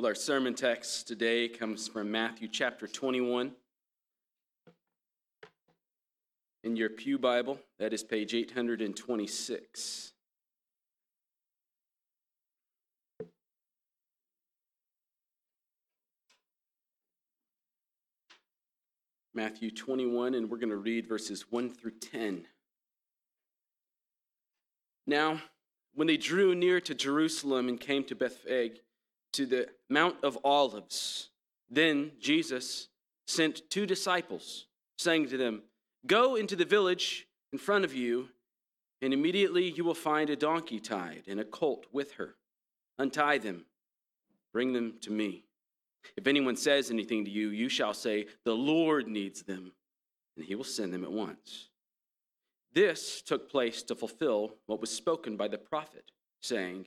Well, our sermon text today comes from Matthew chapter 21. In your Pew Bible, that is page 826. Matthew 21, and we're going to read verses 1 through 10. Now, when they drew near to Jerusalem and came to Bethphage, to the Mount of Olives, then Jesus sent two disciples, saying to them, Go into the village in front of you, and immediately you will find a donkey tied and a colt with her. Untie them, bring them to me. If anyone says anything to you, you shall say, The Lord needs them, and he will send them at once. This took place to fulfill what was spoken by the prophet, saying,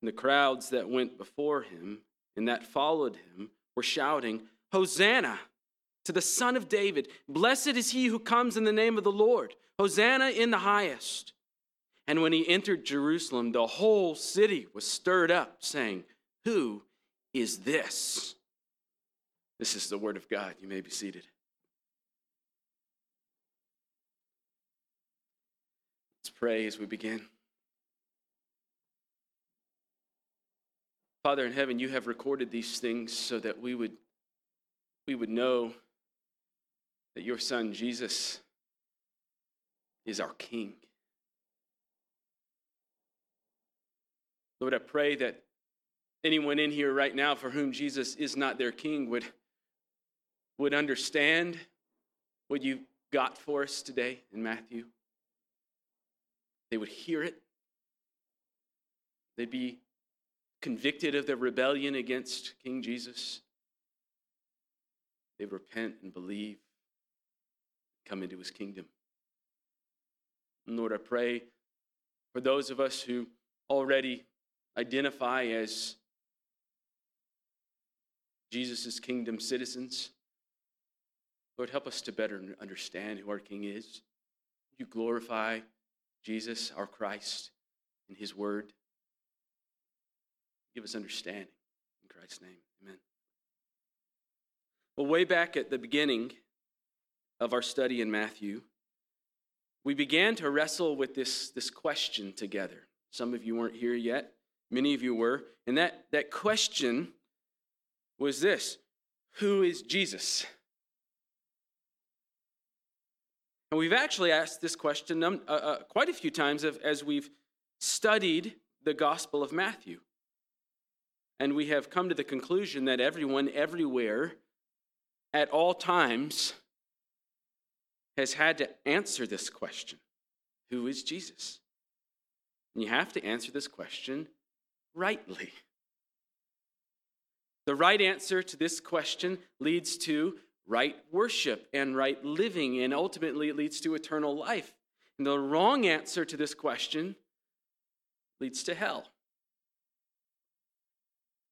And the crowds that went before him and that followed him were shouting, Hosanna to the Son of David! Blessed is he who comes in the name of the Lord! Hosanna in the highest! And when he entered Jerusalem, the whole city was stirred up, saying, Who is this? This is the word of God. You may be seated. Let's pray as we begin. Father in heaven, you have recorded these things so that we would, we would know that your son Jesus is our King. Lord, I pray that anyone in here right now for whom Jesus is not their king would, would understand what you got for us today in Matthew. They would hear it. They'd be convicted of their rebellion against King Jesus. They repent and believe, come into his kingdom. And Lord, I pray for those of us who already identify as Jesus' kingdom citizens. Lord, help us to better understand who our King is. You glorify Jesus, our Christ, in his word. Give us understanding. In Christ's name, amen. Well, way back at the beginning of our study in Matthew, we began to wrestle with this, this question together. Some of you weren't here yet, many of you were. And that, that question was this Who is Jesus? And we've actually asked this question uh, uh, quite a few times as we've studied the Gospel of Matthew. And we have come to the conclusion that everyone, everywhere, at all times, has had to answer this question Who is Jesus? And you have to answer this question rightly. The right answer to this question leads to right worship and right living, and ultimately it leads to eternal life. And the wrong answer to this question leads to hell.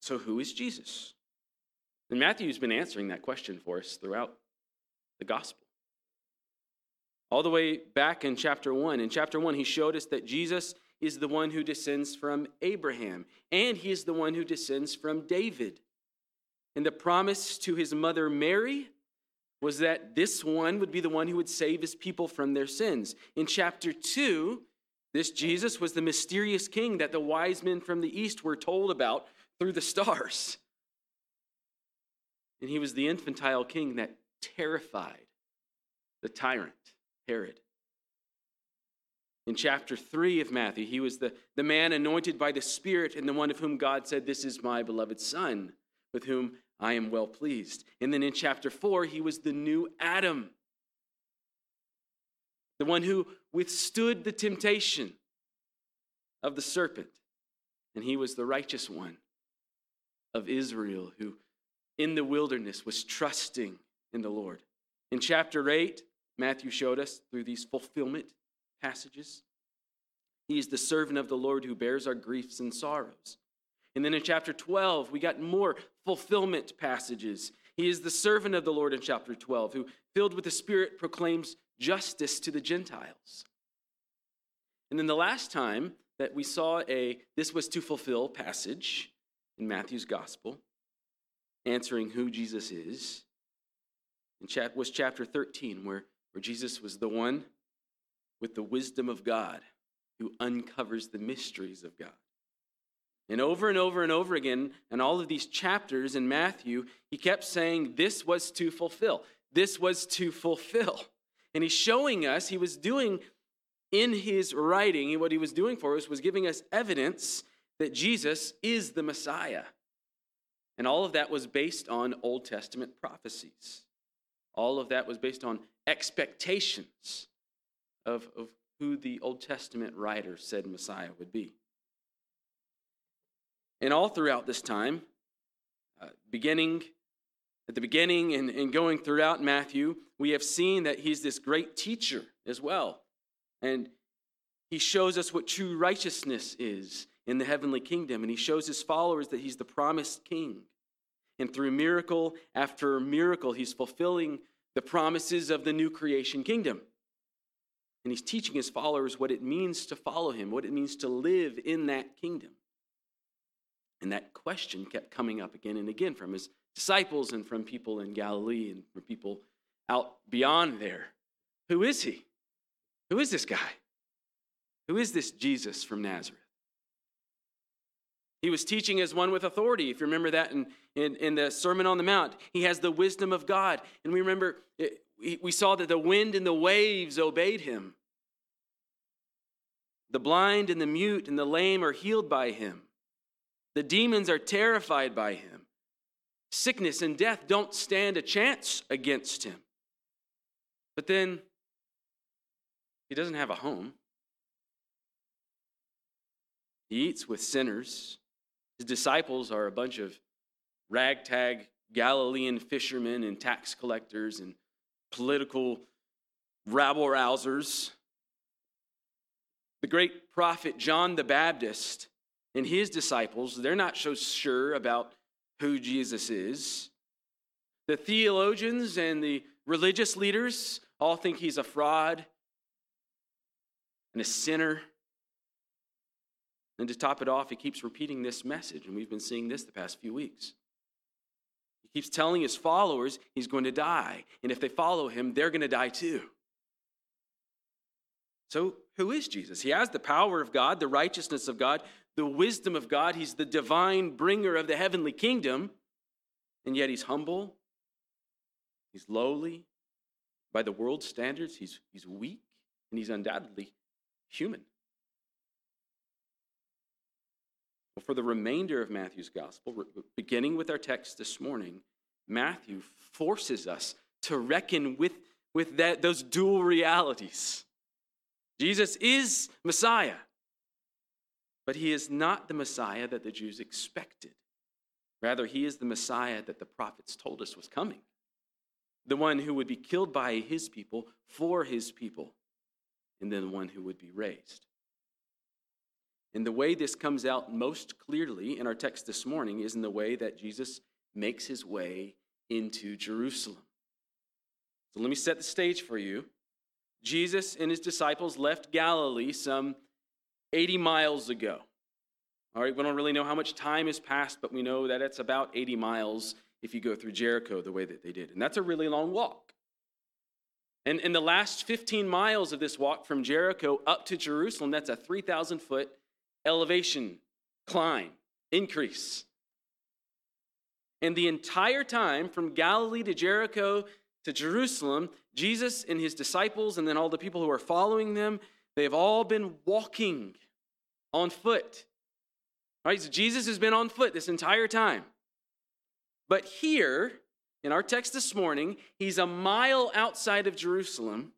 So, who is Jesus? And Matthew's been answering that question for us throughout the gospel. All the way back in chapter 1. In chapter 1, he showed us that Jesus is the one who descends from Abraham, and he is the one who descends from David. And the promise to his mother Mary was that this one would be the one who would save his people from their sins. In chapter 2, this Jesus was the mysterious king that the wise men from the east were told about through the stars. And he was the infantile king that terrified the tyrant, Herod. In chapter 3 of Matthew, he was the, the man anointed by the Spirit and the one of whom God said, This is my beloved Son, with whom I am well pleased. And then in chapter 4, he was the new Adam, the one who withstood the temptation of the serpent. And he was the righteous one of Israel who in the wilderness was trusting in the Lord. In chapter 8, Matthew showed us through these fulfillment passages. He is the servant of the Lord who bears our griefs and sorrows. And then in chapter 12, we got more fulfillment passages. He is the servant of the Lord in chapter 12, who, filled with the Spirit, proclaims justice to the Gentiles. And then the last time that we saw a this was to fulfill passage in Matthew's gospel, answering who Jesus is, in chap, was chapter 13, where, where Jesus was the one with the wisdom of God who uncovers the mysteries of God. And over and over and over again, in all of these chapters in Matthew, he kept saying, This was to fulfill. This was to fulfill. And he's showing us, he was doing in his writing, what he was doing for us was giving us evidence that Jesus is the Messiah. And all of that was based on Old Testament prophecies. All of that was based on expectations of, of who the Old Testament writer said Messiah would be. And all throughout this time, uh, beginning at the beginning and, and going throughout Matthew, we have seen that he's this great teacher as well. And he shows us what true righteousness is in the heavenly kingdom. And he shows his followers that he's the promised king. And through miracle after miracle, he's fulfilling the promises of the new creation kingdom. And he's teaching his followers what it means to follow him, what it means to live in that kingdom. And that question kept coming up again and again from his disciples and from people in Galilee and from people out beyond there. Who is he? Who is this guy? Who is this Jesus from Nazareth? He was teaching as one with authority. If you remember that in, in, in the Sermon on the Mount, he has the wisdom of God. And we remember, it, we, we saw that the wind and the waves obeyed him. The blind and the mute and the lame are healed by him. The demons are terrified by him. Sickness and death don't stand a chance against him. But then he doesn't have a home. He eats with sinners. His disciples are a bunch of ragtag Galilean fishermen and tax collectors and political rabble rousers. The great prophet John the Baptist and his disciples, they're not so sure about who Jesus is. The theologians and the religious leaders all think he's a fraud and a sinner. And to top it off, he keeps repeating this message, and we've been seeing this the past few weeks. He keeps telling his followers he's going to die, and if they follow him, they're going to die too. So, who is Jesus? He has the power of God, the righteousness of God, the wisdom of God. He's the divine bringer of the heavenly kingdom, and yet he's humble, he's lowly. By the world's standards, he's, he's weak, and he's undoubtedly human. Well, for the remainder of Matthew's gospel, beginning with our text this morning, Matthew forces us to reckon with, with that, those dual realities. Jesus is Messiah, but he is not the Messiah that the Jews expected. Rather, he is the Messiah that the prophets told us was coming, the one who would be killed by his people for his people, and then the one who would be raised. And the way this comes out most clearly in our text this morning is in the way that Jesus makes his way into Jerusalem. So let me set the stage for you. Jesus and his disciples left Galilee some 80 miles ago. All right, we don't really know how much time has passed, but we know that it's about 80 miles if you go through Jericho the way that they did. And that's a really long walk. And in the last 15 miles of this walk from Jericho up to Jerusalem, that's a 3,000 foot elevation, climb, increase. And the entire time from Galilee to Jericho to Jerusalem, Jesus and his disciples, and then all the people who are following them, they have all been walking on foot. All right, so Jesus has been on foot this entire time. But here, in our text this morning, he's a mile outside of Jerusalem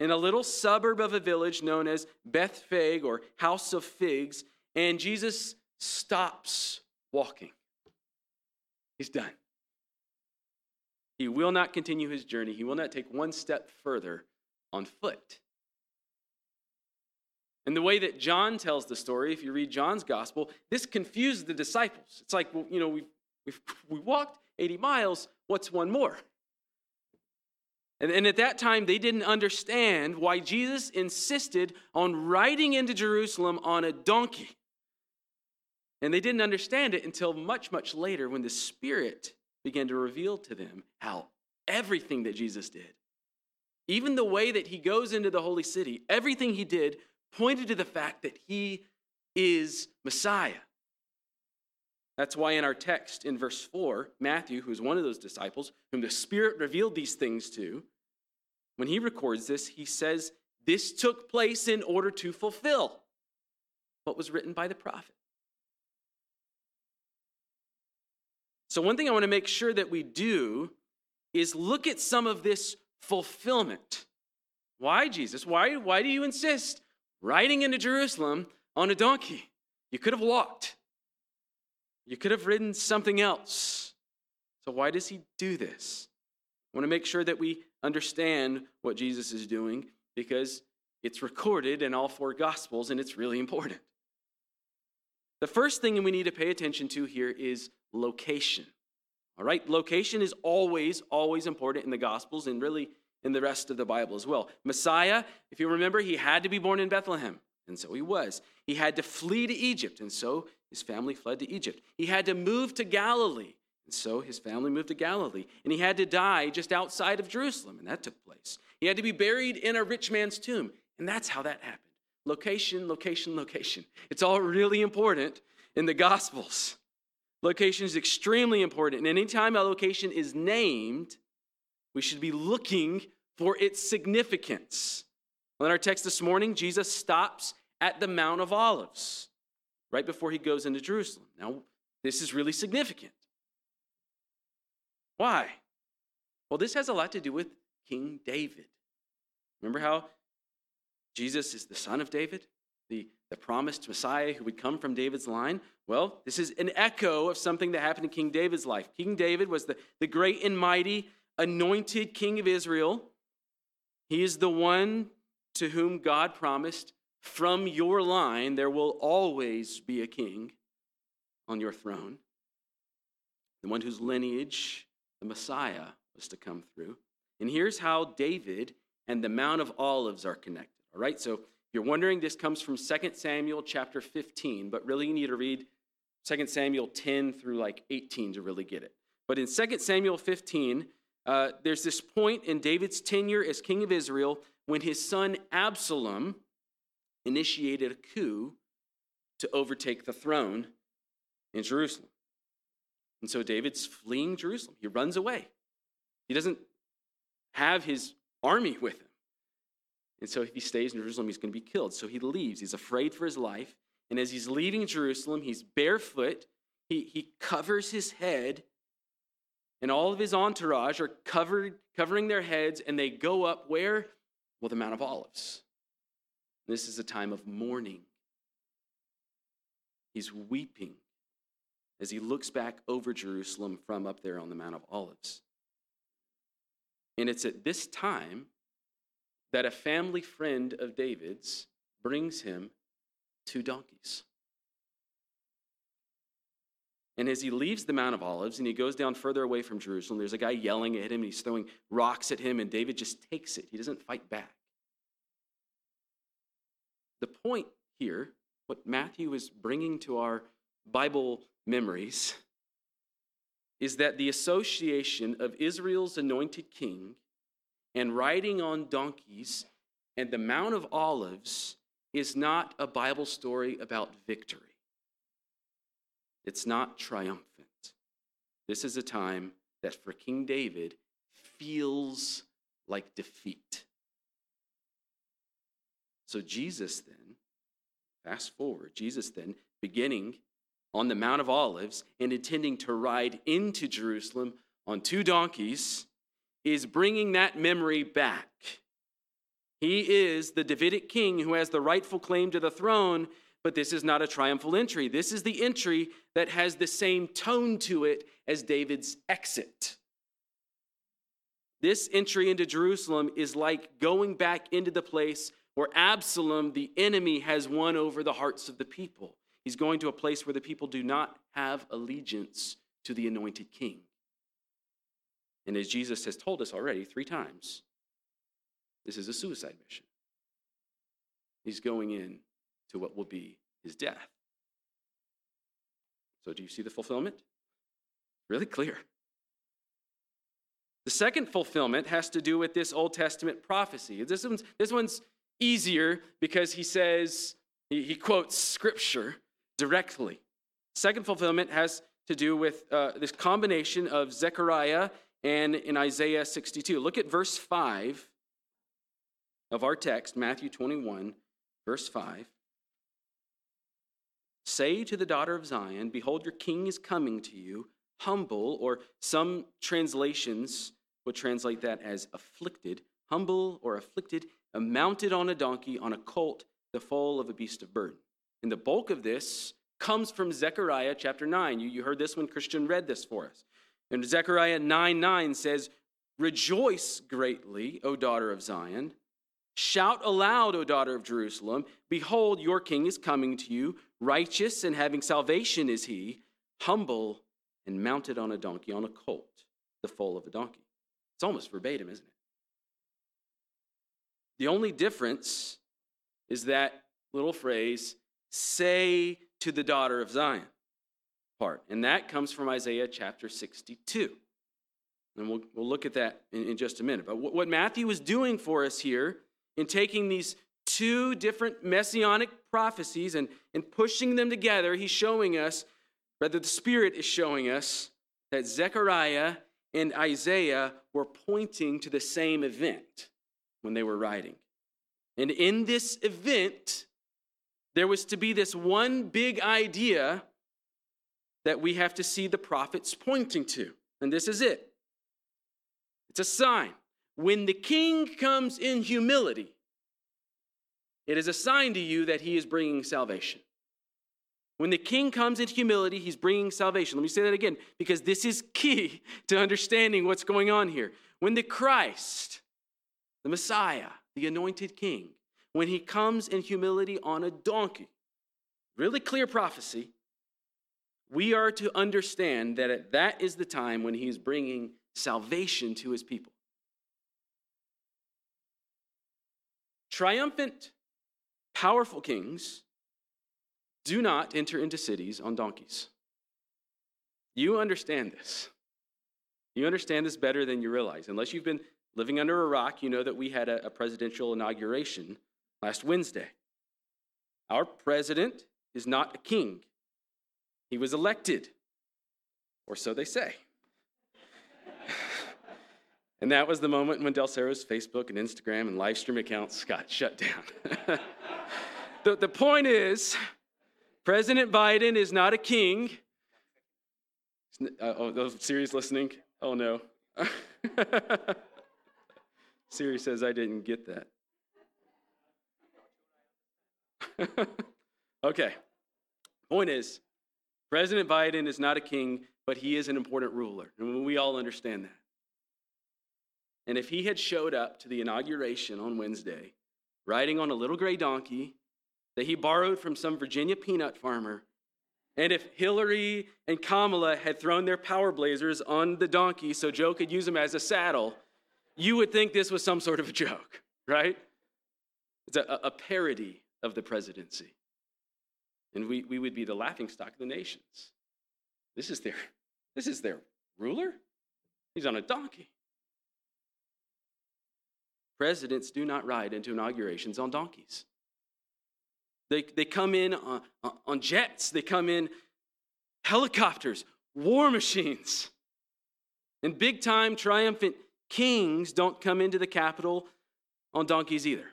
in a little suburb of a village known as Bethphage or House of Figs, and Jesus stops walking. He's done. He will not continue his journey. He will not take one step further on foot. And the way that John tells the story, if you read John's gospel, this confused the disciples. It's like, well, you know, we've, we walked 80 miles, what's one more? And, and at that time, they didn't understand why Jesus insisted on riding into Jerusalem on a donkey. And they didn't understand it until much, much later when the Spirit began to reveal to them how everything that Jesus did, even the way that he goes into the holy city, everything he did pointed to the fact that he is Messiah. That's why in our text in verse 4, Matthew, who's one of those disciples whom the Spirit revealed these things to, when he records this, he says, This took place in order to fulfill what was written by the prophet. So, one thing I want to make sure that we do is look at some of this fulfillment. Why, Jesus? Why, why do you insist riding into Jerusalem on a donkey. You could have walked, you could have ridden something else. So, why does he do this? I want to make sure that we understand what Jesus is doing because it's recorded in all four Gospels and it's really important. The first thing we need to pay attention to here is location. All right, location is always, always important in the Gospels and really in the rest of the Bible as well. Messiah, if you remember, he had to be born in Bethlehem, and so he was. He had to flee to Egypt, and so his family fled to Egypt. He had to move to Galilee, and so his family moved to Galilee. And he had to die just outside of Jerusalem, and that took place. He had to be buried in a rich man's tomb, and that's how that happened. Location, location, location. It's all really important in the Gospels. Location is extremely important, and anytime a location is named, we should be looking for its significance. Well, in our text this morning, Jesus stops at the Mount of Olives right before he goes into Jerusalem. Now, this is really significant. Why? Well, this has a lot to do with King David. Remember how Jesus is the son of David, the, the promised Messiah who would come from David's line? Well, this is an echo of something that happened in King David's life. King David was the, the great and mighty anointed king of Israel. He is the one to whom God promised, From your line there will always be a king on your throne. The one whose lineage the Messiah was to come through. And here's how David and the Mount of Olives are connected. All right, so if you're wondering, this comes from 2 Samuel chapter 15, but really you need to read 2 Samuel 10 through like 18 to really get it. But in 2 Samuel 15, uh, there's this point in David's tenure as king of Israel when his son Absalom initiated a coup to overtake the throne in Jerusalem. And so David's fleeing Jerusalem. He runs away. He doesn't have his army with him. And so if he stays in Jerusalem, he's going to be killed. So he leaves. He's afraid for his life. And as he's leaving Jerusalem, he's barefoot. He, he covers his head and all of his entourage are covered, covering their heads, and they go up where? Well, the Mount of Olives. This is a time of mourning. He's weeping as he looks back over Jerusalem from up there on the Mount of Olives. And it's at this time that a family friend of David's brings him two donkeys. And as he leaves the Mount of Olives and he goes down further away from Jerusalem, there's a guy yelling at him and he's throwing rocks at him, and David just takes it. He doesn't fight back. The point here, what Matthew is bringing to our Bible memories, is that the association of Israel's anointed king and riding on donkeys and the Mount of Olives is not a Bible story about victory. It's not triumphant. This is a time that for King David feels like defeat. So, Jesus then, fast forward, Jesus then, beginning on the Mount of Olives and intending to ride into Jerusalem on two donkeys, is bringing that memory back. He is the Davidic king who has the rightful claim to the throne, but this is not a triumphal entry. This is the entry that has the same tone to it as David's exit. This entry into Jerusalem is like going back into the place where Absalom, the enemy, has won over the hearts of the people. He's going to a place where the people do not have allegiance to the anointed king. And as Jesus has told us already three times, this is a suicide mission. He's going in to what will be his death. So, do you see the fulfillment? Really clear. The second fulfillment has to do with this Old Testament prophecy. This one's, this one's easier because he says, he, he quotes scripture directly. Second fulfillment has to do with uh, this combination of Zechariah and in Isaiah 62. Look at verse 5 of our text, Matthew 21, verse 5. Say to the daughter of Zion, Behold, your king is coming to you, humble, or some translations would translate that as afflicted, humble or afflicted, uh, mounted on a donkey, on a colt, the foal of a beast of burden. And the bulk of this comes from Zechariah chapter 9. You, you heard this when Christian read this for us. And Zechariah 9 9 says, Rejoice greatly, O daughter of Zion. Shout aloud, O daughter of Jerusalem. Behold, your king is coming to you. Righteous and having salvation is he, humble and mounted on a donkey, on a colt, the foal of a donkey. It's almost verbatim, isn't it? The only difference is that little phrase, say to the daughter of Zion part. And that comes from Isaiah chapter 62. And we'll, we'll look at that in, in just a minute. But what, what Matthew is doing for us here in taking these two different messianic prophecies and, and pushing them together, he's showing us, rather, the Spirit is showing us that Zechariah and Isaiah were pointing to the same event when they were writing. And in this event, there was to be this one big idea that we have to see the prophets pointing to. And this is it it's a sign. When the king comes in humility, it is a sign to you that he is bringing salvation. When the king comes in humility, he's bringing salvation. Let me say that again because this is key to understanding what's going on here. When the Christ, the Messiah, the anointed king, when he comes in humility on a donkey. Really clear prophecy. We are to understand that that is the time when he's bringing salvation to his people. Triumphant, powerful kings do not enter into cities on donkeys. You understand this. You understand this better than you realize. Unless you've been living under a rock, you know that we had a, a presidential inauguration last Wednesday. Our president is not a king, he was elected, or so they say. And that was the moment when Del Cerro's Facebook and Instagram and live stream accounts got shut down. the, the point is, President Biden is not a king. Uh, oh, those Siri's listening? Oh no. Siri says I didn't get that. okay. Point is, President Biden is not a king, but he is an important ruler. And we all understand that. And if he had showed up to the inauguration on Wednesday, riding on a little gray donkey that he borrowed from some Virginia peanut farmer, and if Hillary and Kamala had thrown their power blazers on the donkey so Joe could use them as a saddle, you would think this was some sort of a joke, right? It's a, a parody of the presidency. And we, we would be the laughing stock of the nations. This is their, this is their ruler? He's on a donkey. Presidents do not ride into inaugurations on donkeys. They, they come in on, on jets, they come in helicopters, war machines. And big time triumphant Kings don't come into the capital on donkeys either.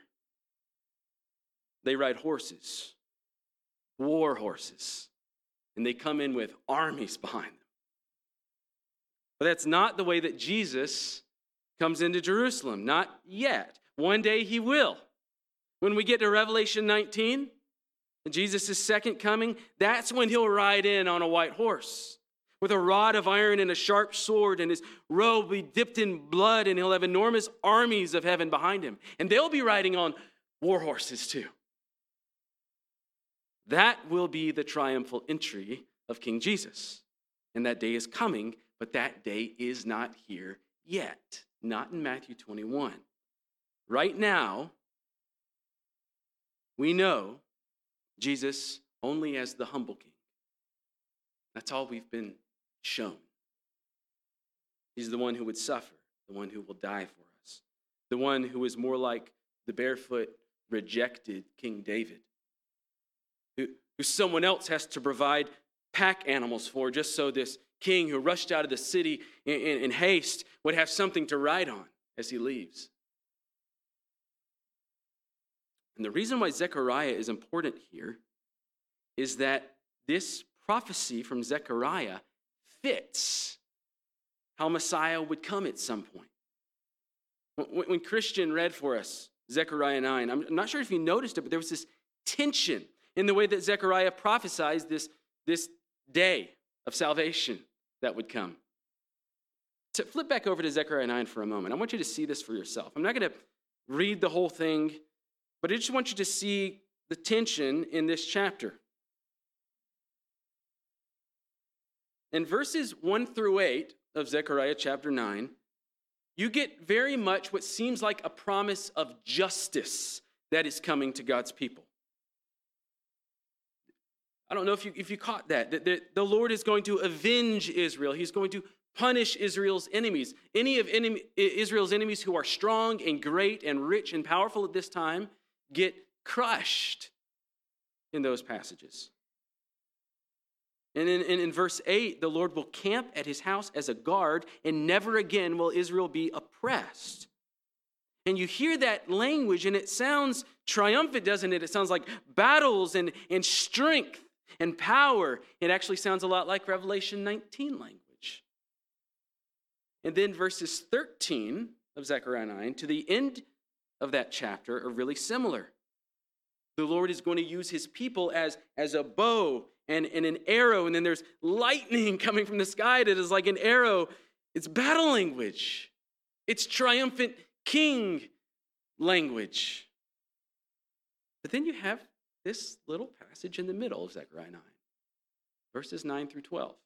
They ride horses, war horses, and they come in with armies behind them. But that's not the way that Jesus comes into Jerusalem. Not yet. One day he will. When we get to Revelation 19, Jesus' second coming, that's when he'll ride in on a white horse with a rod of iron and a sharp sword, and his robe will be dipped in blood, and he'll have enormous armies of heaven behind him. And they'll be riding on war horses too. That will be the triumphal entry of King Jesus. And that day is coming, but that day is not here yet, not in Matthew 21. Right now, we know Jesus only as the humble king. That's all we've been shown. He's the one who would suffer, the one who will die for us, the one who is more like the barefoot, rejected King David, who, who someone else has to provide pack animals for just so this king who rushed out of the city in, in, in haste would have something to ride on as he leaves. And the reason why Zechariah is important here is that this prophecy from Zechariah fits how Messiah would come at some point. When Christian read for us Zechariah 9, I'm not sure if you noticed it, but there was this tension in the way that Zechariah prophesied this, this day of salvation that would come. To flip back over to Zechariah 9 for a moment, I want you to see this for yourself. I'm not going to read the whole thing but I just want you to see the tension in this chapter. In verses 1 through 8 of Zechariah chapter 9, you get very much what seems like a promise of justice that is coming to God's people. I don't know if you, if you caught that, that, that the Lord is going to avenge Israel. He's going to punish Israel's enemies. Any of enemy, Israel's enemies who are strong and great and rich and powerful at this time, get crushed in those passages. And in, in, in, verse 8, the Lord will camp at his house as a guard, and never again will Israel be oppressed. And you hear that language, and it sounds triumphant, doesn't it? It sounds like battles and, and strength and power. It actually sounds a lot like Revelation 19 language. And then verses 13 of Zechariah 9 to the end of that chapter are really similar. The Lord is going to use his people as, as a bow and, and an arrow, and then there's lightning coming from the sky that is like an arrow. It's battle language, it's triumphant king language. But then you have this little passage in the middle of Zechariah 9, verses 9 through 12.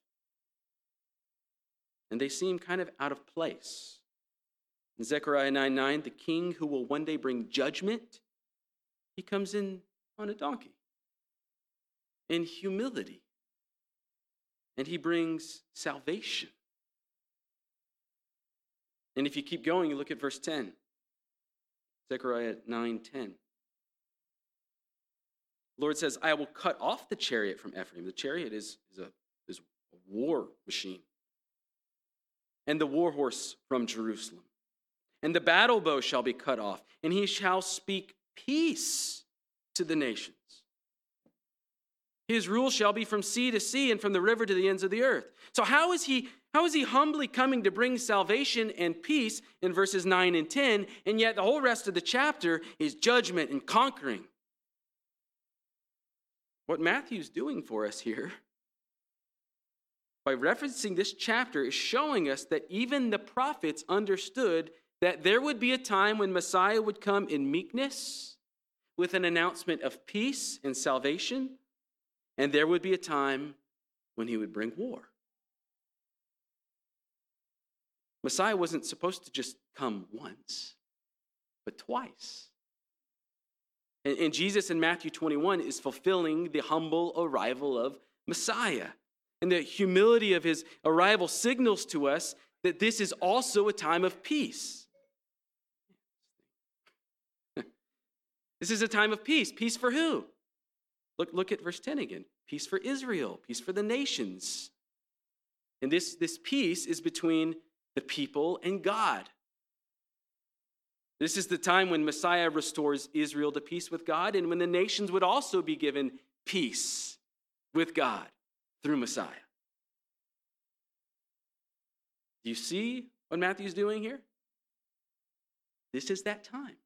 And they seem kind of out of place. In Zechariah 9 9, the king who will one day bring judgment, he comes in on a donkey in humility. And he brings salvation. And if you keep going, you look at verse 10. Zechariah 9 10. The Lord says, I will cut off the chariot from Ephraim. The chariot is, is, a, is a war machine. And the war horse from Jerusalem and the battle bow shall be cut off, and he shall speak peace to the nations. His rule shall be from sea to sea and from the river to the ends of the earth. So, how is he? How is he humbly coming to bring salvation and peace in verses 9 and 10, and yet the whole rest of the chapter is judgment and conquering? What Matthew's doing for us here by referencing this chapter is showing us that even the prophets understood that there would be a time when Messiah would come in meekness with an announcement of peace and salvation, and there would be a time when he would bring war. Messiah wasn't supposed to just come once, but twice. And, and, Jesus in Matthew 21 is fulfilling the humble arrival of Messiah. And the humility of his arrival signals to us that this is also a time of peace. This is a time of peace. Peace for who? Look, look at verse 10 again. Peace for Israel, peace for the nations. And this, this peace is between the people and God. This is the time when Messiah restores Israel to peace with God and when the nations would also be given peace with God through Messiah. Do you see what Matthew's doing here? This is that time.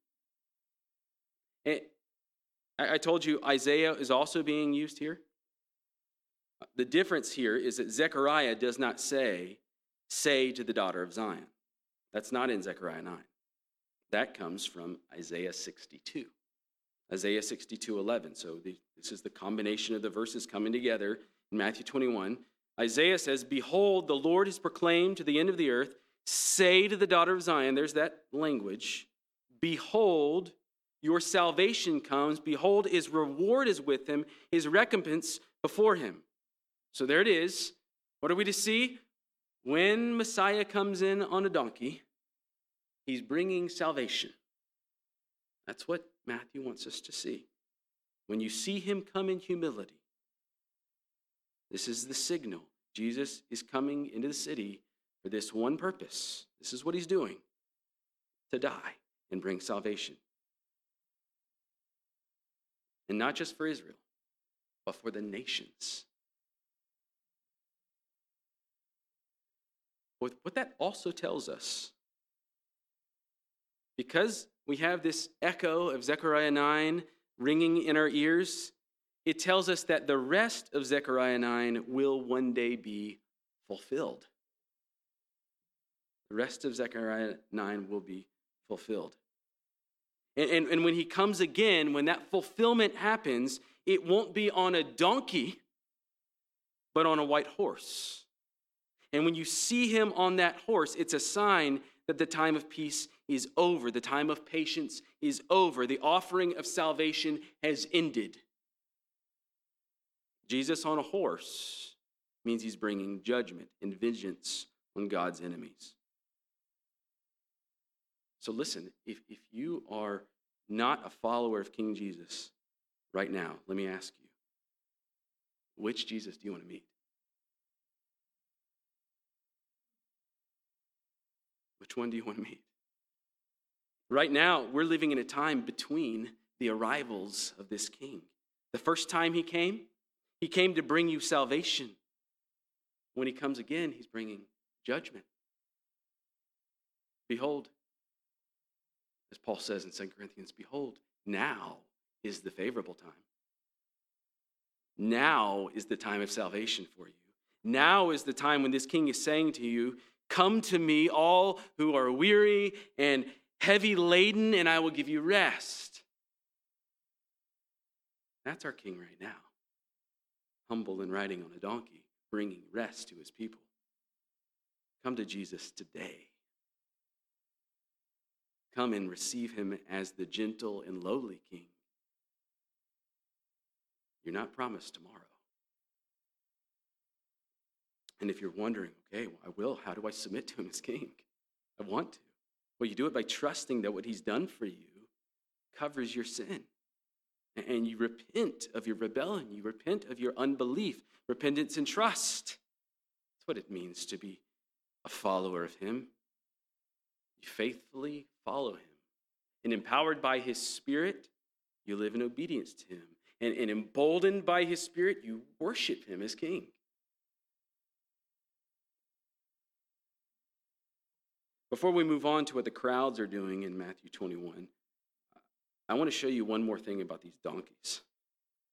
I, I told you Isaiah is also being used here. The difference here is that Zechariah does not say, say to the daughter of Zion. That's not in Zechariah 9. That comes from Isaiah 62. Isaiah 62 11. So the, this is the combination of the verses coming together in Matthew 21. Isaiah says, Behold, the Lord has proclaimed to the end of the earth. Say to the daughter of Zion, there's that language. Behold, your salvation comes. Behold, his reward is with him, his recompense before him. So there it is. What are we to see? When Messiah comes in on a donkey, he's bringing salvation. That's what Matthew wants us to see. When you see him come in humility, this is the signal. Jesus is coming into the city for this one purpose. This is what he's doing to die and bring salvation. And not just for Israel, but for the nations. What that also tells us, because we have this echo of Zechariah 9 ringing in our ears, it tells us that the rest of Zechariah 9 will one day be fulfilled. The rest of Zechariah 9 will be fulfilled. And, and, and, when he comes again, when that fulfillment happens, it won't be on a donkey, but on a white horse. And when you see him on that horse, it's a sign that the time of peace is over, the time of patience is over, the offering of salvation has ended. Jesus on a horse means he's bringing judgment and vengeance on God's enemies. So listen, if, if you are not a follower of King Jesus right now, let me ask you which Jesus do you want to meet? Which one do you want to meet? Right now, we're living in a time between the arrivals of this king. The first time he came, he came to bring you salvation. When he comes again, he's bringing judgment. Behold, as Paul says in 2 Corinthians, behold, now is the favorable time. Now is the time of salvation for you. Now is the time when this king is saying to you, Come to me, all who are weary and heavy laden, and I will give you rest. That's our king right now, humble and riding on a donkey, bringing rest to his people. Come to Jesus today. Come and receive him as the gentle and lowly king. You're not promised tomorrow. And if you're wondering, okay, well, I will, how do I submit to him as king? I want to. Well, you do it by trusting that what he's done for you covers your sin. And you repent of your rebellion, you repent of your unbelief, repentance and trust. That's what it means to be a follower of him. You faithfully follow him. And empowered by his spirit, you live in obedience to him. And, and emboldened by his spirit, you worship him as king. Before we move on to what the crowds are doing in Matthew 21, I want to show you one more thing about these donkeys.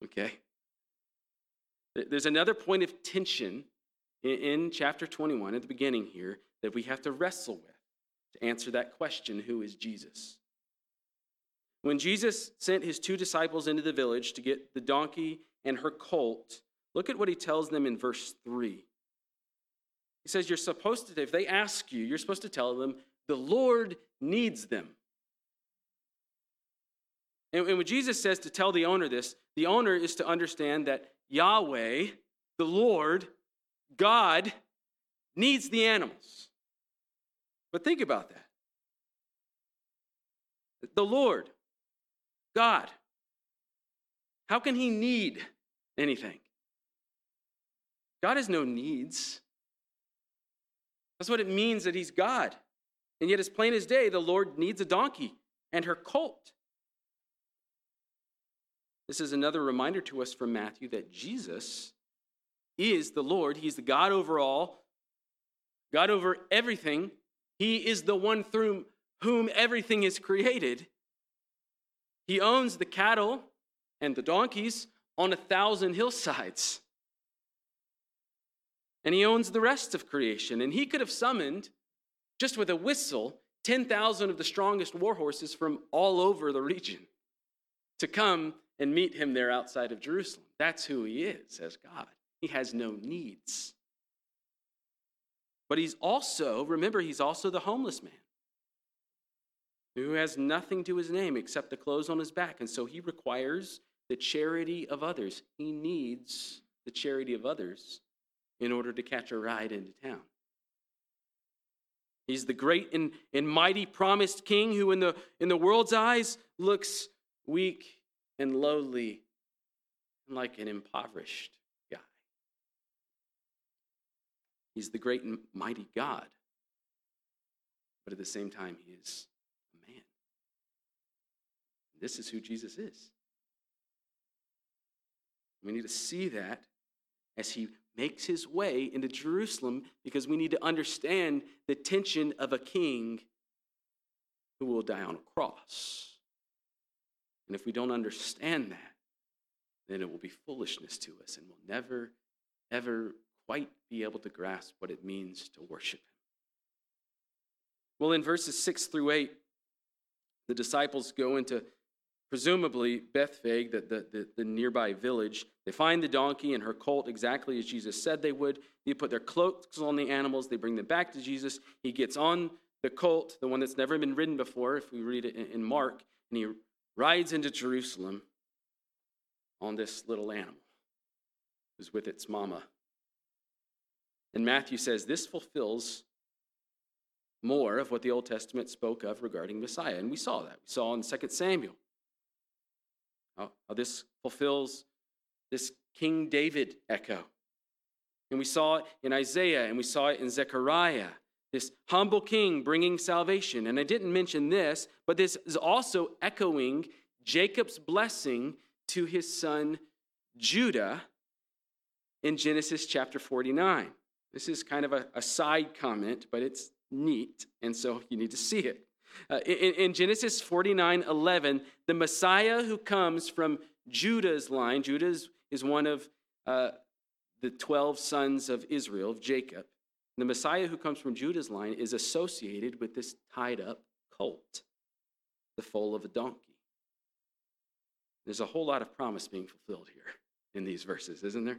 Okay? There's another point of tension in, chapter 21 at the beginning here that we have to wrestle with to answer that question who is Jesus? When Jesus sent his two disciples into the village to get the donkey and her colt, look at what he tells them in verse 3. He says, You're supposed to, if they ask you, you're supposed to tell them, the Lord needs them. And, when Jesus says to tell the owner this, the owner is to understand that Yahweh, the Lord, God, needs the animals. But think about that. The Lord, God, how can he need anything? God has no needs. That's what it means that he's God. And yet, as plain as day, the Lord needs a donkey and her colt. This is another reminder to us from Matthew that Jesus is the Lord. He's the God over all, God over everything. He is the one through whom everything is created. He owns the cattle and the donkeys on a thousand hillsides. And he owns the rest of creation. And he could have summoned, just with a whistle, 10,000 of the strongest war horses from all over the region to come and meet him there outside of Jerusalem. That's who he is as God. He has no needs. But he's also, remember, he's also the homeless man who has nothing to his name except the clothes on his back. And so he requires the charity of others. He needs the charity of others in order to catch a ride into town. He's the great and, and mighty promised king who, in the, in the world's eyes, looks weak and lowly and like an impoverished guy. He's the great and mighty God, but at the same time, he is a man. this is who Jesus is. We need to see that as he makes his way into Jerusalem because we need to understand the tension of a king who will die on a cross. And if we don't understand that, then it will be foolishness to us and we'll never, ever quite be able to grasp what it means to worship him. Well, in verses 6 through 8, the disciples go into presumably Bethphage, the, the, the, the, nearby village. They find the donkey and her colt exactly as Jesus said they would. They put their cloaks on the animals. They bring them back to Jesus. He gets on the colt, the one that's never been ridden before, if we read it in, in Mark, and he rides into Jerusalem on this little animal who's with its mama. And Matthew says this fulfills more of what the Old Testament spoke of regarding Messiah. And we saw that. We saw in 2 Samuel how, how this fulfills this King David echo. And we saw it in Isaiah and we saw it in Zechariah, this humble king bringing salvation. And I didn't mention this, but this is also echoing Jacob's blessing to his son Judah in Genesis chapter 49. This is kind of a, a side comment, but it's neat, and so you need to see it. Uh, in, in, Genesis 49 11, the Messiah who comes from Judah's line, Judah is, one of uh, the 12 sons of Israel, of Jacob. The Messiah who comes from Judah's line is associated with this tied up colt, the foal of a donkey. There's a whole lot of promise being fulfilled here in these verses, isn't there?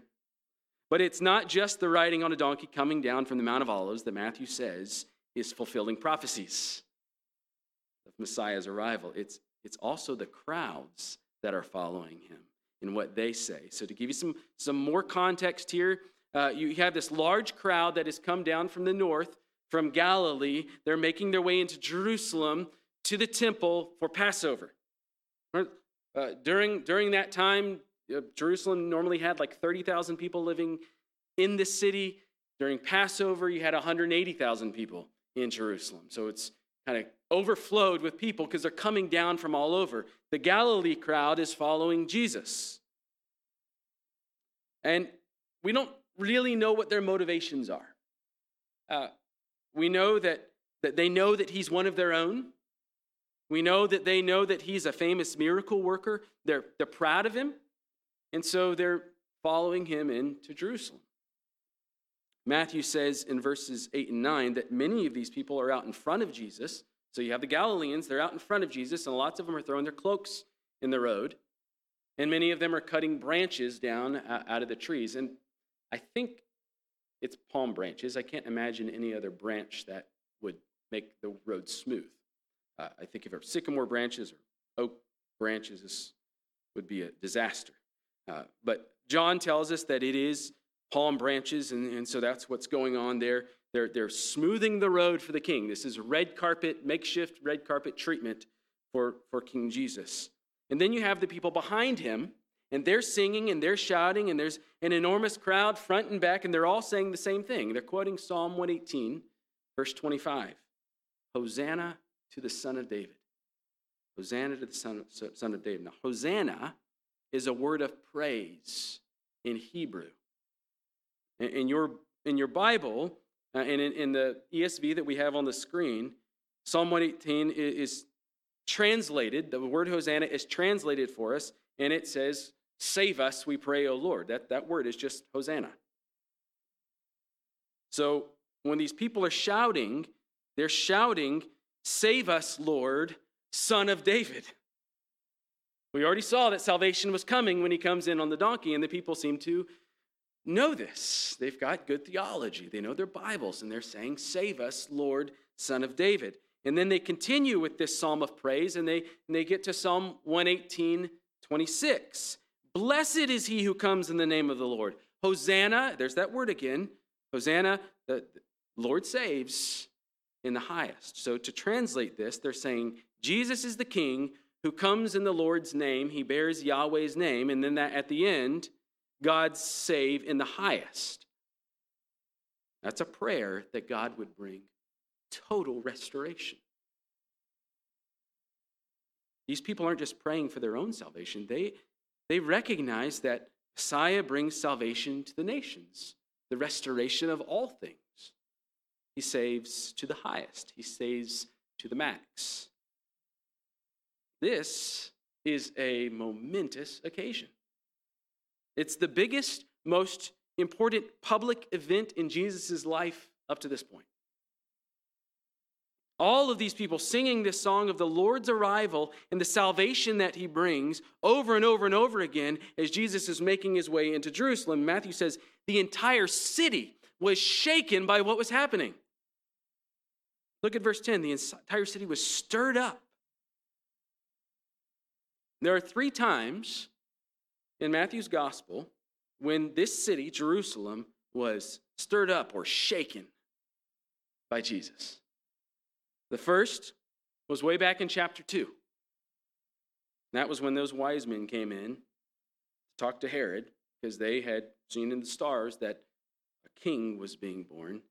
But it's not just the riding on a donkey coming down from the Mount of Olives that Matthew says is fulfilling prophecies of Messiah's arrival. It's, it's also the crowds that are following him in what they say. So, to give you some, some more context here, uh, you have this large crowd that has come down from the north, from Galilee. They're making their way into Jerusalem to the temple for Passover. Uh, during, during that time, uh, Jerusalem normally had like 30,000 people living in the city. During Passover, you had 180,000 people in Jerusalem. So it's kind of overflowed with people because they're coming down from all over. The Galilee crowd is following Jesus. And we don't really know what their motivations are. Uh, we know that, that they know that he's one of their own. We know that they know that he's a famous miracle worker. They're, they're proud of him. And so they're following him into Jerusalem. Matthew says in verses 8 and 9 that many of these people are out in front of Jesus. So you have the Galileans, they're out in front of Jesus, and lots of them are throwing their cloaks in the road. And many of them are cutting branches down out of the trees. And I think it's palm branches. I can't imagine any other branch that would make the road smooth. Uh, I think if it were sycamore branches or oak branches, this would be a disaster. Uh, but John tells us that it is palm branches, and, and so that's what's going on there. They're, they're smoothing the road for the king. This is red carpet, makeshift red carpet treatment for, for King Jesus. And then you have the people behind him, and they're singing and they're shouting, and there's an enormous crowd front and back, and they're all saying the same thing. They're quoting Psalm 118, verse 25 Hosanna to the Son of David. Hosanna to the Son, son of David. Now, Hosanna is a word of praise in Hebrew. In your, in your Bible, uh, and in, in, the ESV that we have on the screen, Psalm 118 is translated, the word Hosanna is translated for us and it says, Save us, we pray, O Lord. That, that word is just Hosanna. So when these people are shouting, they're shouting, Save us, Lord, Son of David. We already saw that salvation was coming when he comes in on the donkey, and the people seem to know this. They've got good theology, they know their Bibles, and they're saying, Save us, Lord, Son of David. And then they continue with this psalm of praise, and they, and they get to Psalm 118, 26. Blessed is he who comes in the name of the Lord. Hosanna, there's that word again. Hosanna, the Lord saves in the highest. So to translate this, they're saying, Jesus is the king who comes in the Lord's name. He bears Yahweh's name. And then that at the end, God save in the highest. That's a prayer that God would bring total restoration. These people aren't just praying for their own salvation, they, they recognize that Messiah brings salvation to the nations, the restoration of all things. He saves to the highest, he saves to the max. This is a momentous occasion. It's the biggest, most important public event in Jesus' life up to this point. All of these people singing this song of the Lord's arrival and the salvation that he brings over and over and over again as Jesus is making his way into Jerusalem. Matthew says the entire city was shaken by what was happening. Look at verse 10. The entire city was stirred up. There are three times in Matthew's gospel when this city, Jerusalem, was stirred up or shaken by Jesus. The first was way back in chapter 2. That was when those wise men came in to talk to Herod because they had seen in the stars that a king was being born.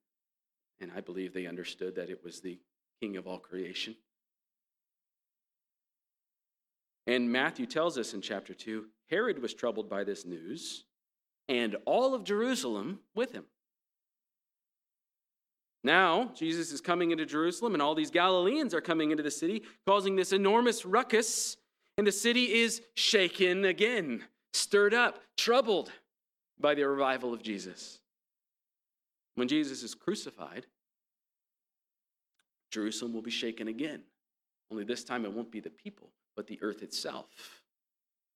And I believe they understood that it was the king of all creation. And Matthew tells us in chapter 2 Herod was troubled by this news, and all of Jerusalem with him. Now, Jesus is coming into Jerusalem, and all these Galileans are coming into the city, causing this enormous ruckus, and the city is shaken again, stirred up, troubled by the revival of Jesus. When Jesus is crucified, Jerusalem will be shaken again. Only this time it won't be the people, but the earth itself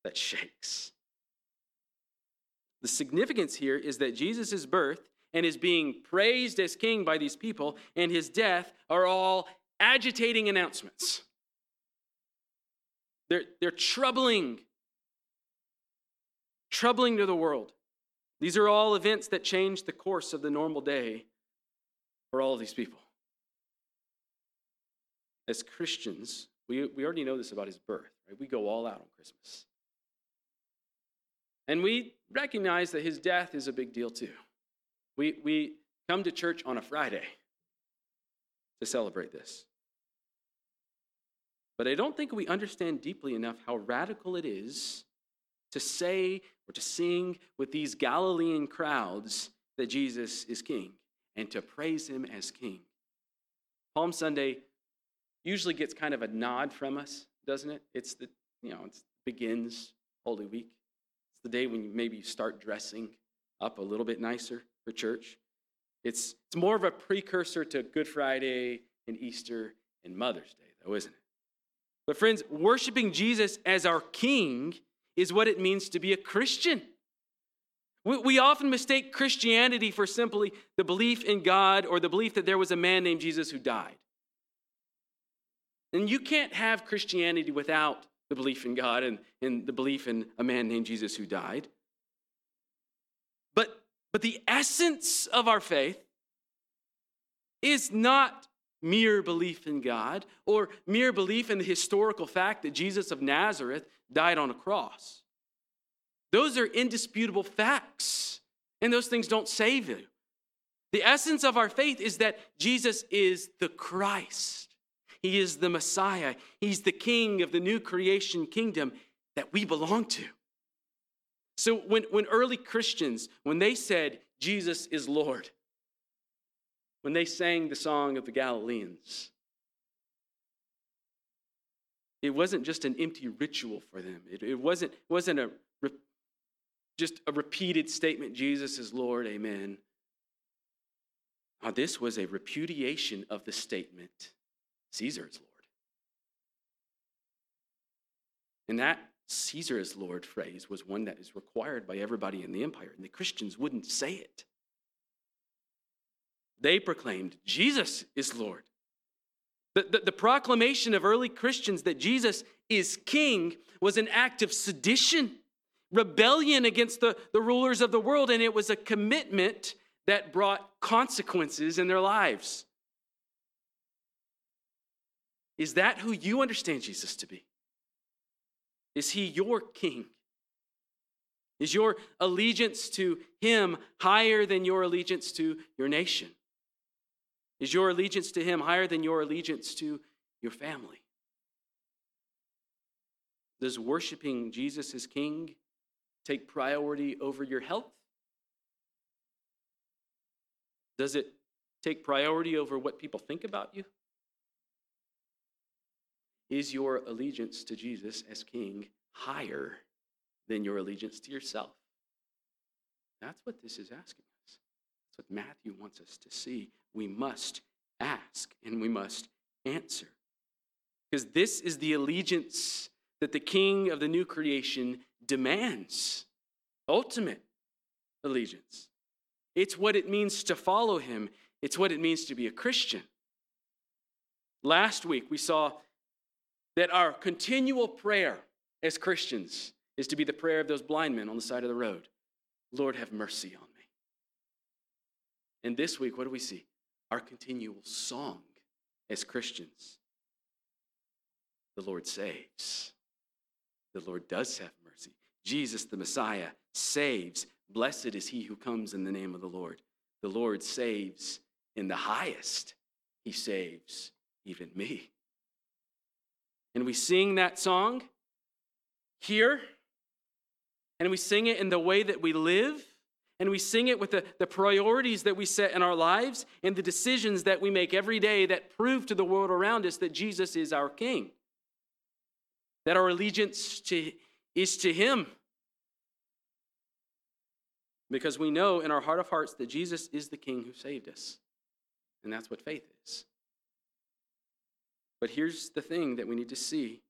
that shakes. The significance here is that Jesus' birth and his being praised as king by these people, and his death are all agitating announcements. They're, they're troubling, troubling to the world. These are all events that change the course of the normal day for all of these people. As Christians, we, we already know this about his birth, right? We go all out on Christmas. And we recognize that his death is a big deal too. We, we come to church on a Friday to celebrate this. But I don't think we understand deeply enough how radical it is to say or to sing with these Galilean crowds that Jesus is king and to praise him as king. Palm Sunday usually gets kind of a nod from us, doesn't it? It's the, you know, it begins Holy Week. The day when you maybe start dressing up a little bit nicer for church. It's, it's more of a precursor to Good Friday and Easter and Mother's Day, though, isn't it? But, friends, worshiping Jesus as our King is what it means to be a Christian. We, we often mistake Christianity for simply the belief in God or the belief that there was a man named Jesus who died. And you can't have Christianity without the belief in God and, and the belief in a man named Jesus who died. But but the essence of our faith is not mere belief in God or mere belief in the historical fact that Jesus of Nazareth died on a cross. Those are indisputable facts, and those things don't save you. The essence of our faith is that Jesus is the Christ. He is the Messiah. He's the King of the new creation kingdom that we belong to. So when, when early Christians, when they said, Jesus is Lord, when they sang the song of the Galileans, it wasn't just an empty ritual for them. It, it wasn't, wasn't a just a repeated statement Jesus is Lord, amen. Now, this was a repudiation of the statement Caesar is Lord. And that Caesar is Lord phrase was one that is required by everybody in the empire, and the Christians wouldn't say it. They proclaimed, Jesus is Lord. The, the, the, proclamation of early Christians that Jesus is king was an act of sedition, rebellion against the, the rulers of the world, and it was a commitment that brought consequences in their lives. Is that who you understand Jesus to be? Is he your king? Is your allegiance to him higher than your allegiance to your nation? Is your allegiance to him higher than your allegiance to your family? Does worshiping Jesus as king take priority over your health? Does it take priority over what people think about you? Is your allegiance to Jesus as king higher than your allegiance to yourself? That's what this is asking us. That's what Matthew wants us to see. We must ask and we must answer. Because this is the allegiance that the king of the new creation demands ultimate allegiance. It's what it means to follow him, it's what it means to be a Christian. Last week, we saw that our continual prayer as Christians is to be the prayer of those blind men on the side of the road Lord, have mercy on me. And this week, what do we see? Our continual song as Christians the Lord saves. The Lord does have mercy. Jesus, the Messiah, saves. Blessed is he who comes in the name of the Lord. The Lord saves in the highest. He saves even me and we sing that song here, and we sing it in the way that we live, and we sing it with the, the priorities that we set in our lives and the decisions that we make every day that prove to the world around us that Jesus is our King, that our allegiance to, is to Him. Because we know in our heart of hearts that Jesus is the King who saved us. And that's what faith is. But here's the thing that we need to see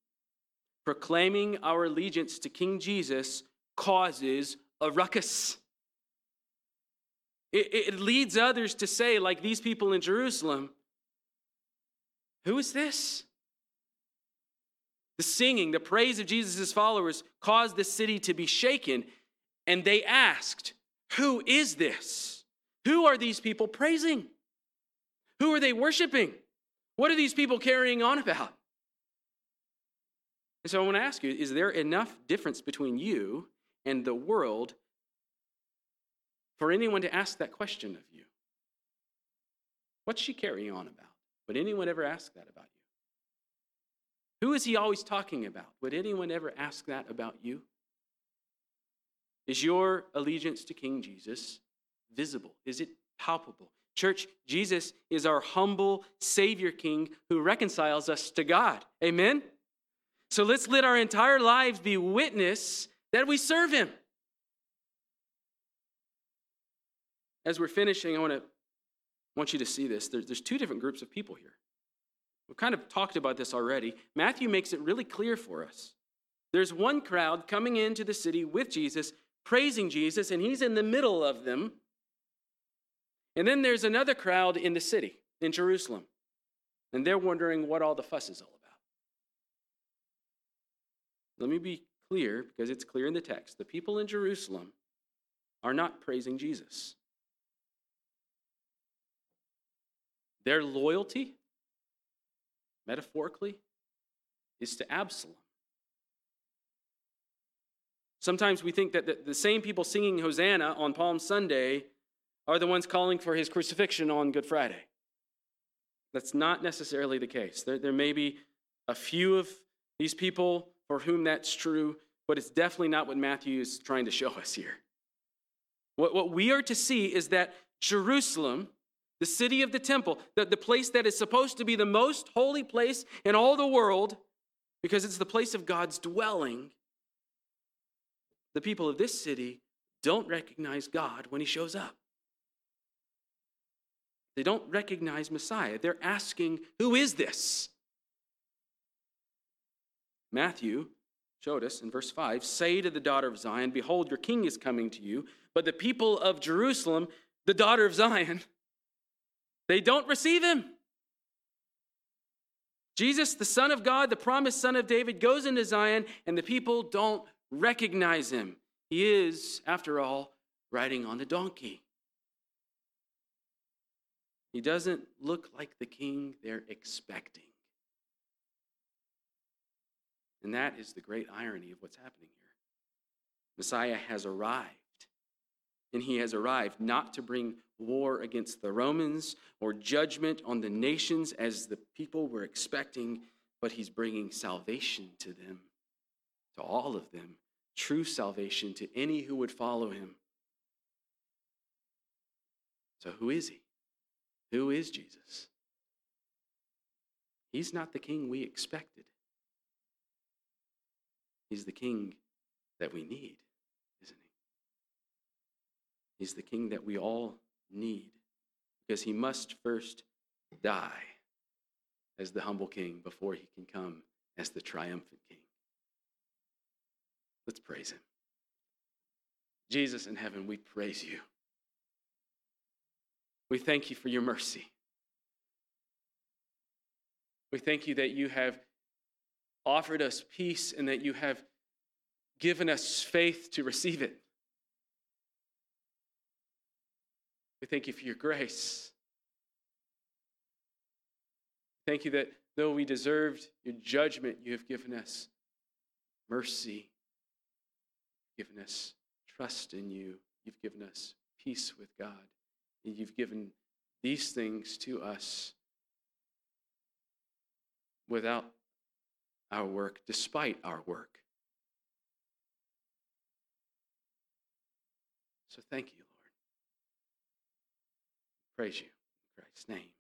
proclaiming our allegiance to King Jesus causes a ruckus. It, it, leads others to say, like these people in Jerusalem, who is this? The singing, the praise of Jesus' followers caused the city to be shaken, and they asked, Who is this? Who are these people praising? Who are they worshiping? What are these people carrying on about? And so I want to ask you is there enough difference between you and the world for anyone to ask that question of you? What's she carrying on about? Would anyone ever ask that about you? Who is he always talking about? Would anyone ever ask that about you? Is your allegiance to King Jesus visible? Is it palpable? Church, Jesus is our humble Savior King who reconciles us to God. Amen? So let's let our entire lives be witness that we serve Him. As we're finishing, I want to want you to see this. There's, there's two different groups of people here. We've kind of talked about this already. Matthew makes it really clear for us. There's one crowd coming into the city with Jesus, praising Jesus, and he's in the middle of them. And then there's another crowd in the city, in Jerusalem, and they're wondering what all the fuss is all about. Let me be clear, because it's clear in the text. The people in Jerusalem are not praising Jesus. Their loyalty, metaphorically, is to Absalom. Sometimes we think that the same people singing Hosanna on Palm Sunday are the ones calling for his crucifixion on Good Friday. That's not necessarily the case. There, there may be a few of these people for whom that's true, but it's definitely not what Matthew is trying to show us here. What, what we are to see is that Jerusalem, the city of the temple, the, the place that is supposed to be the most holy place in all the world, because it's the place of God's dwelling, the people of this city don't recognize God when he shows up. They don't recognize Messiah. They're asking, Who is this? Matthew showed us in verse 5 Say to the daughter of Zion, Behold, your king is coming to you. But the people of Jerusalem, the daughter of Zion, they don't receive him. Jesus, the Son of God, the promised Son of David, goes into Zion, and the people don't recognize him. He is, after all, riding on a donkey. He doesn't look like the king they're expecting. And that is the great irony of what's happening here. Messiah has arrived. And he has arrived not to bring war against the Romans or judgment on the nations as the people were expecting, but he's bringing salvation to them, to all of them, true salvation to any who would follow him. So, who is he? Who is Jesus? He's not the king we expected. He's the king that we need, isn't he? He's the king that we all need because he must first die as the humble king before he can come as the triumphant king. Let's praise him. Jesus in heaven, we praise you. We thank you for your mercy. We thank you that you have offered us peace and that you have given us faith to receive it. We thank you for your grace. Thank you that though we deserved your judgment, you have given us mercy, you've given us trust in you, you've given us peace with God, you've given these things to us without our work, despite our work. So thank you, Lord. Praise you in Christ's name.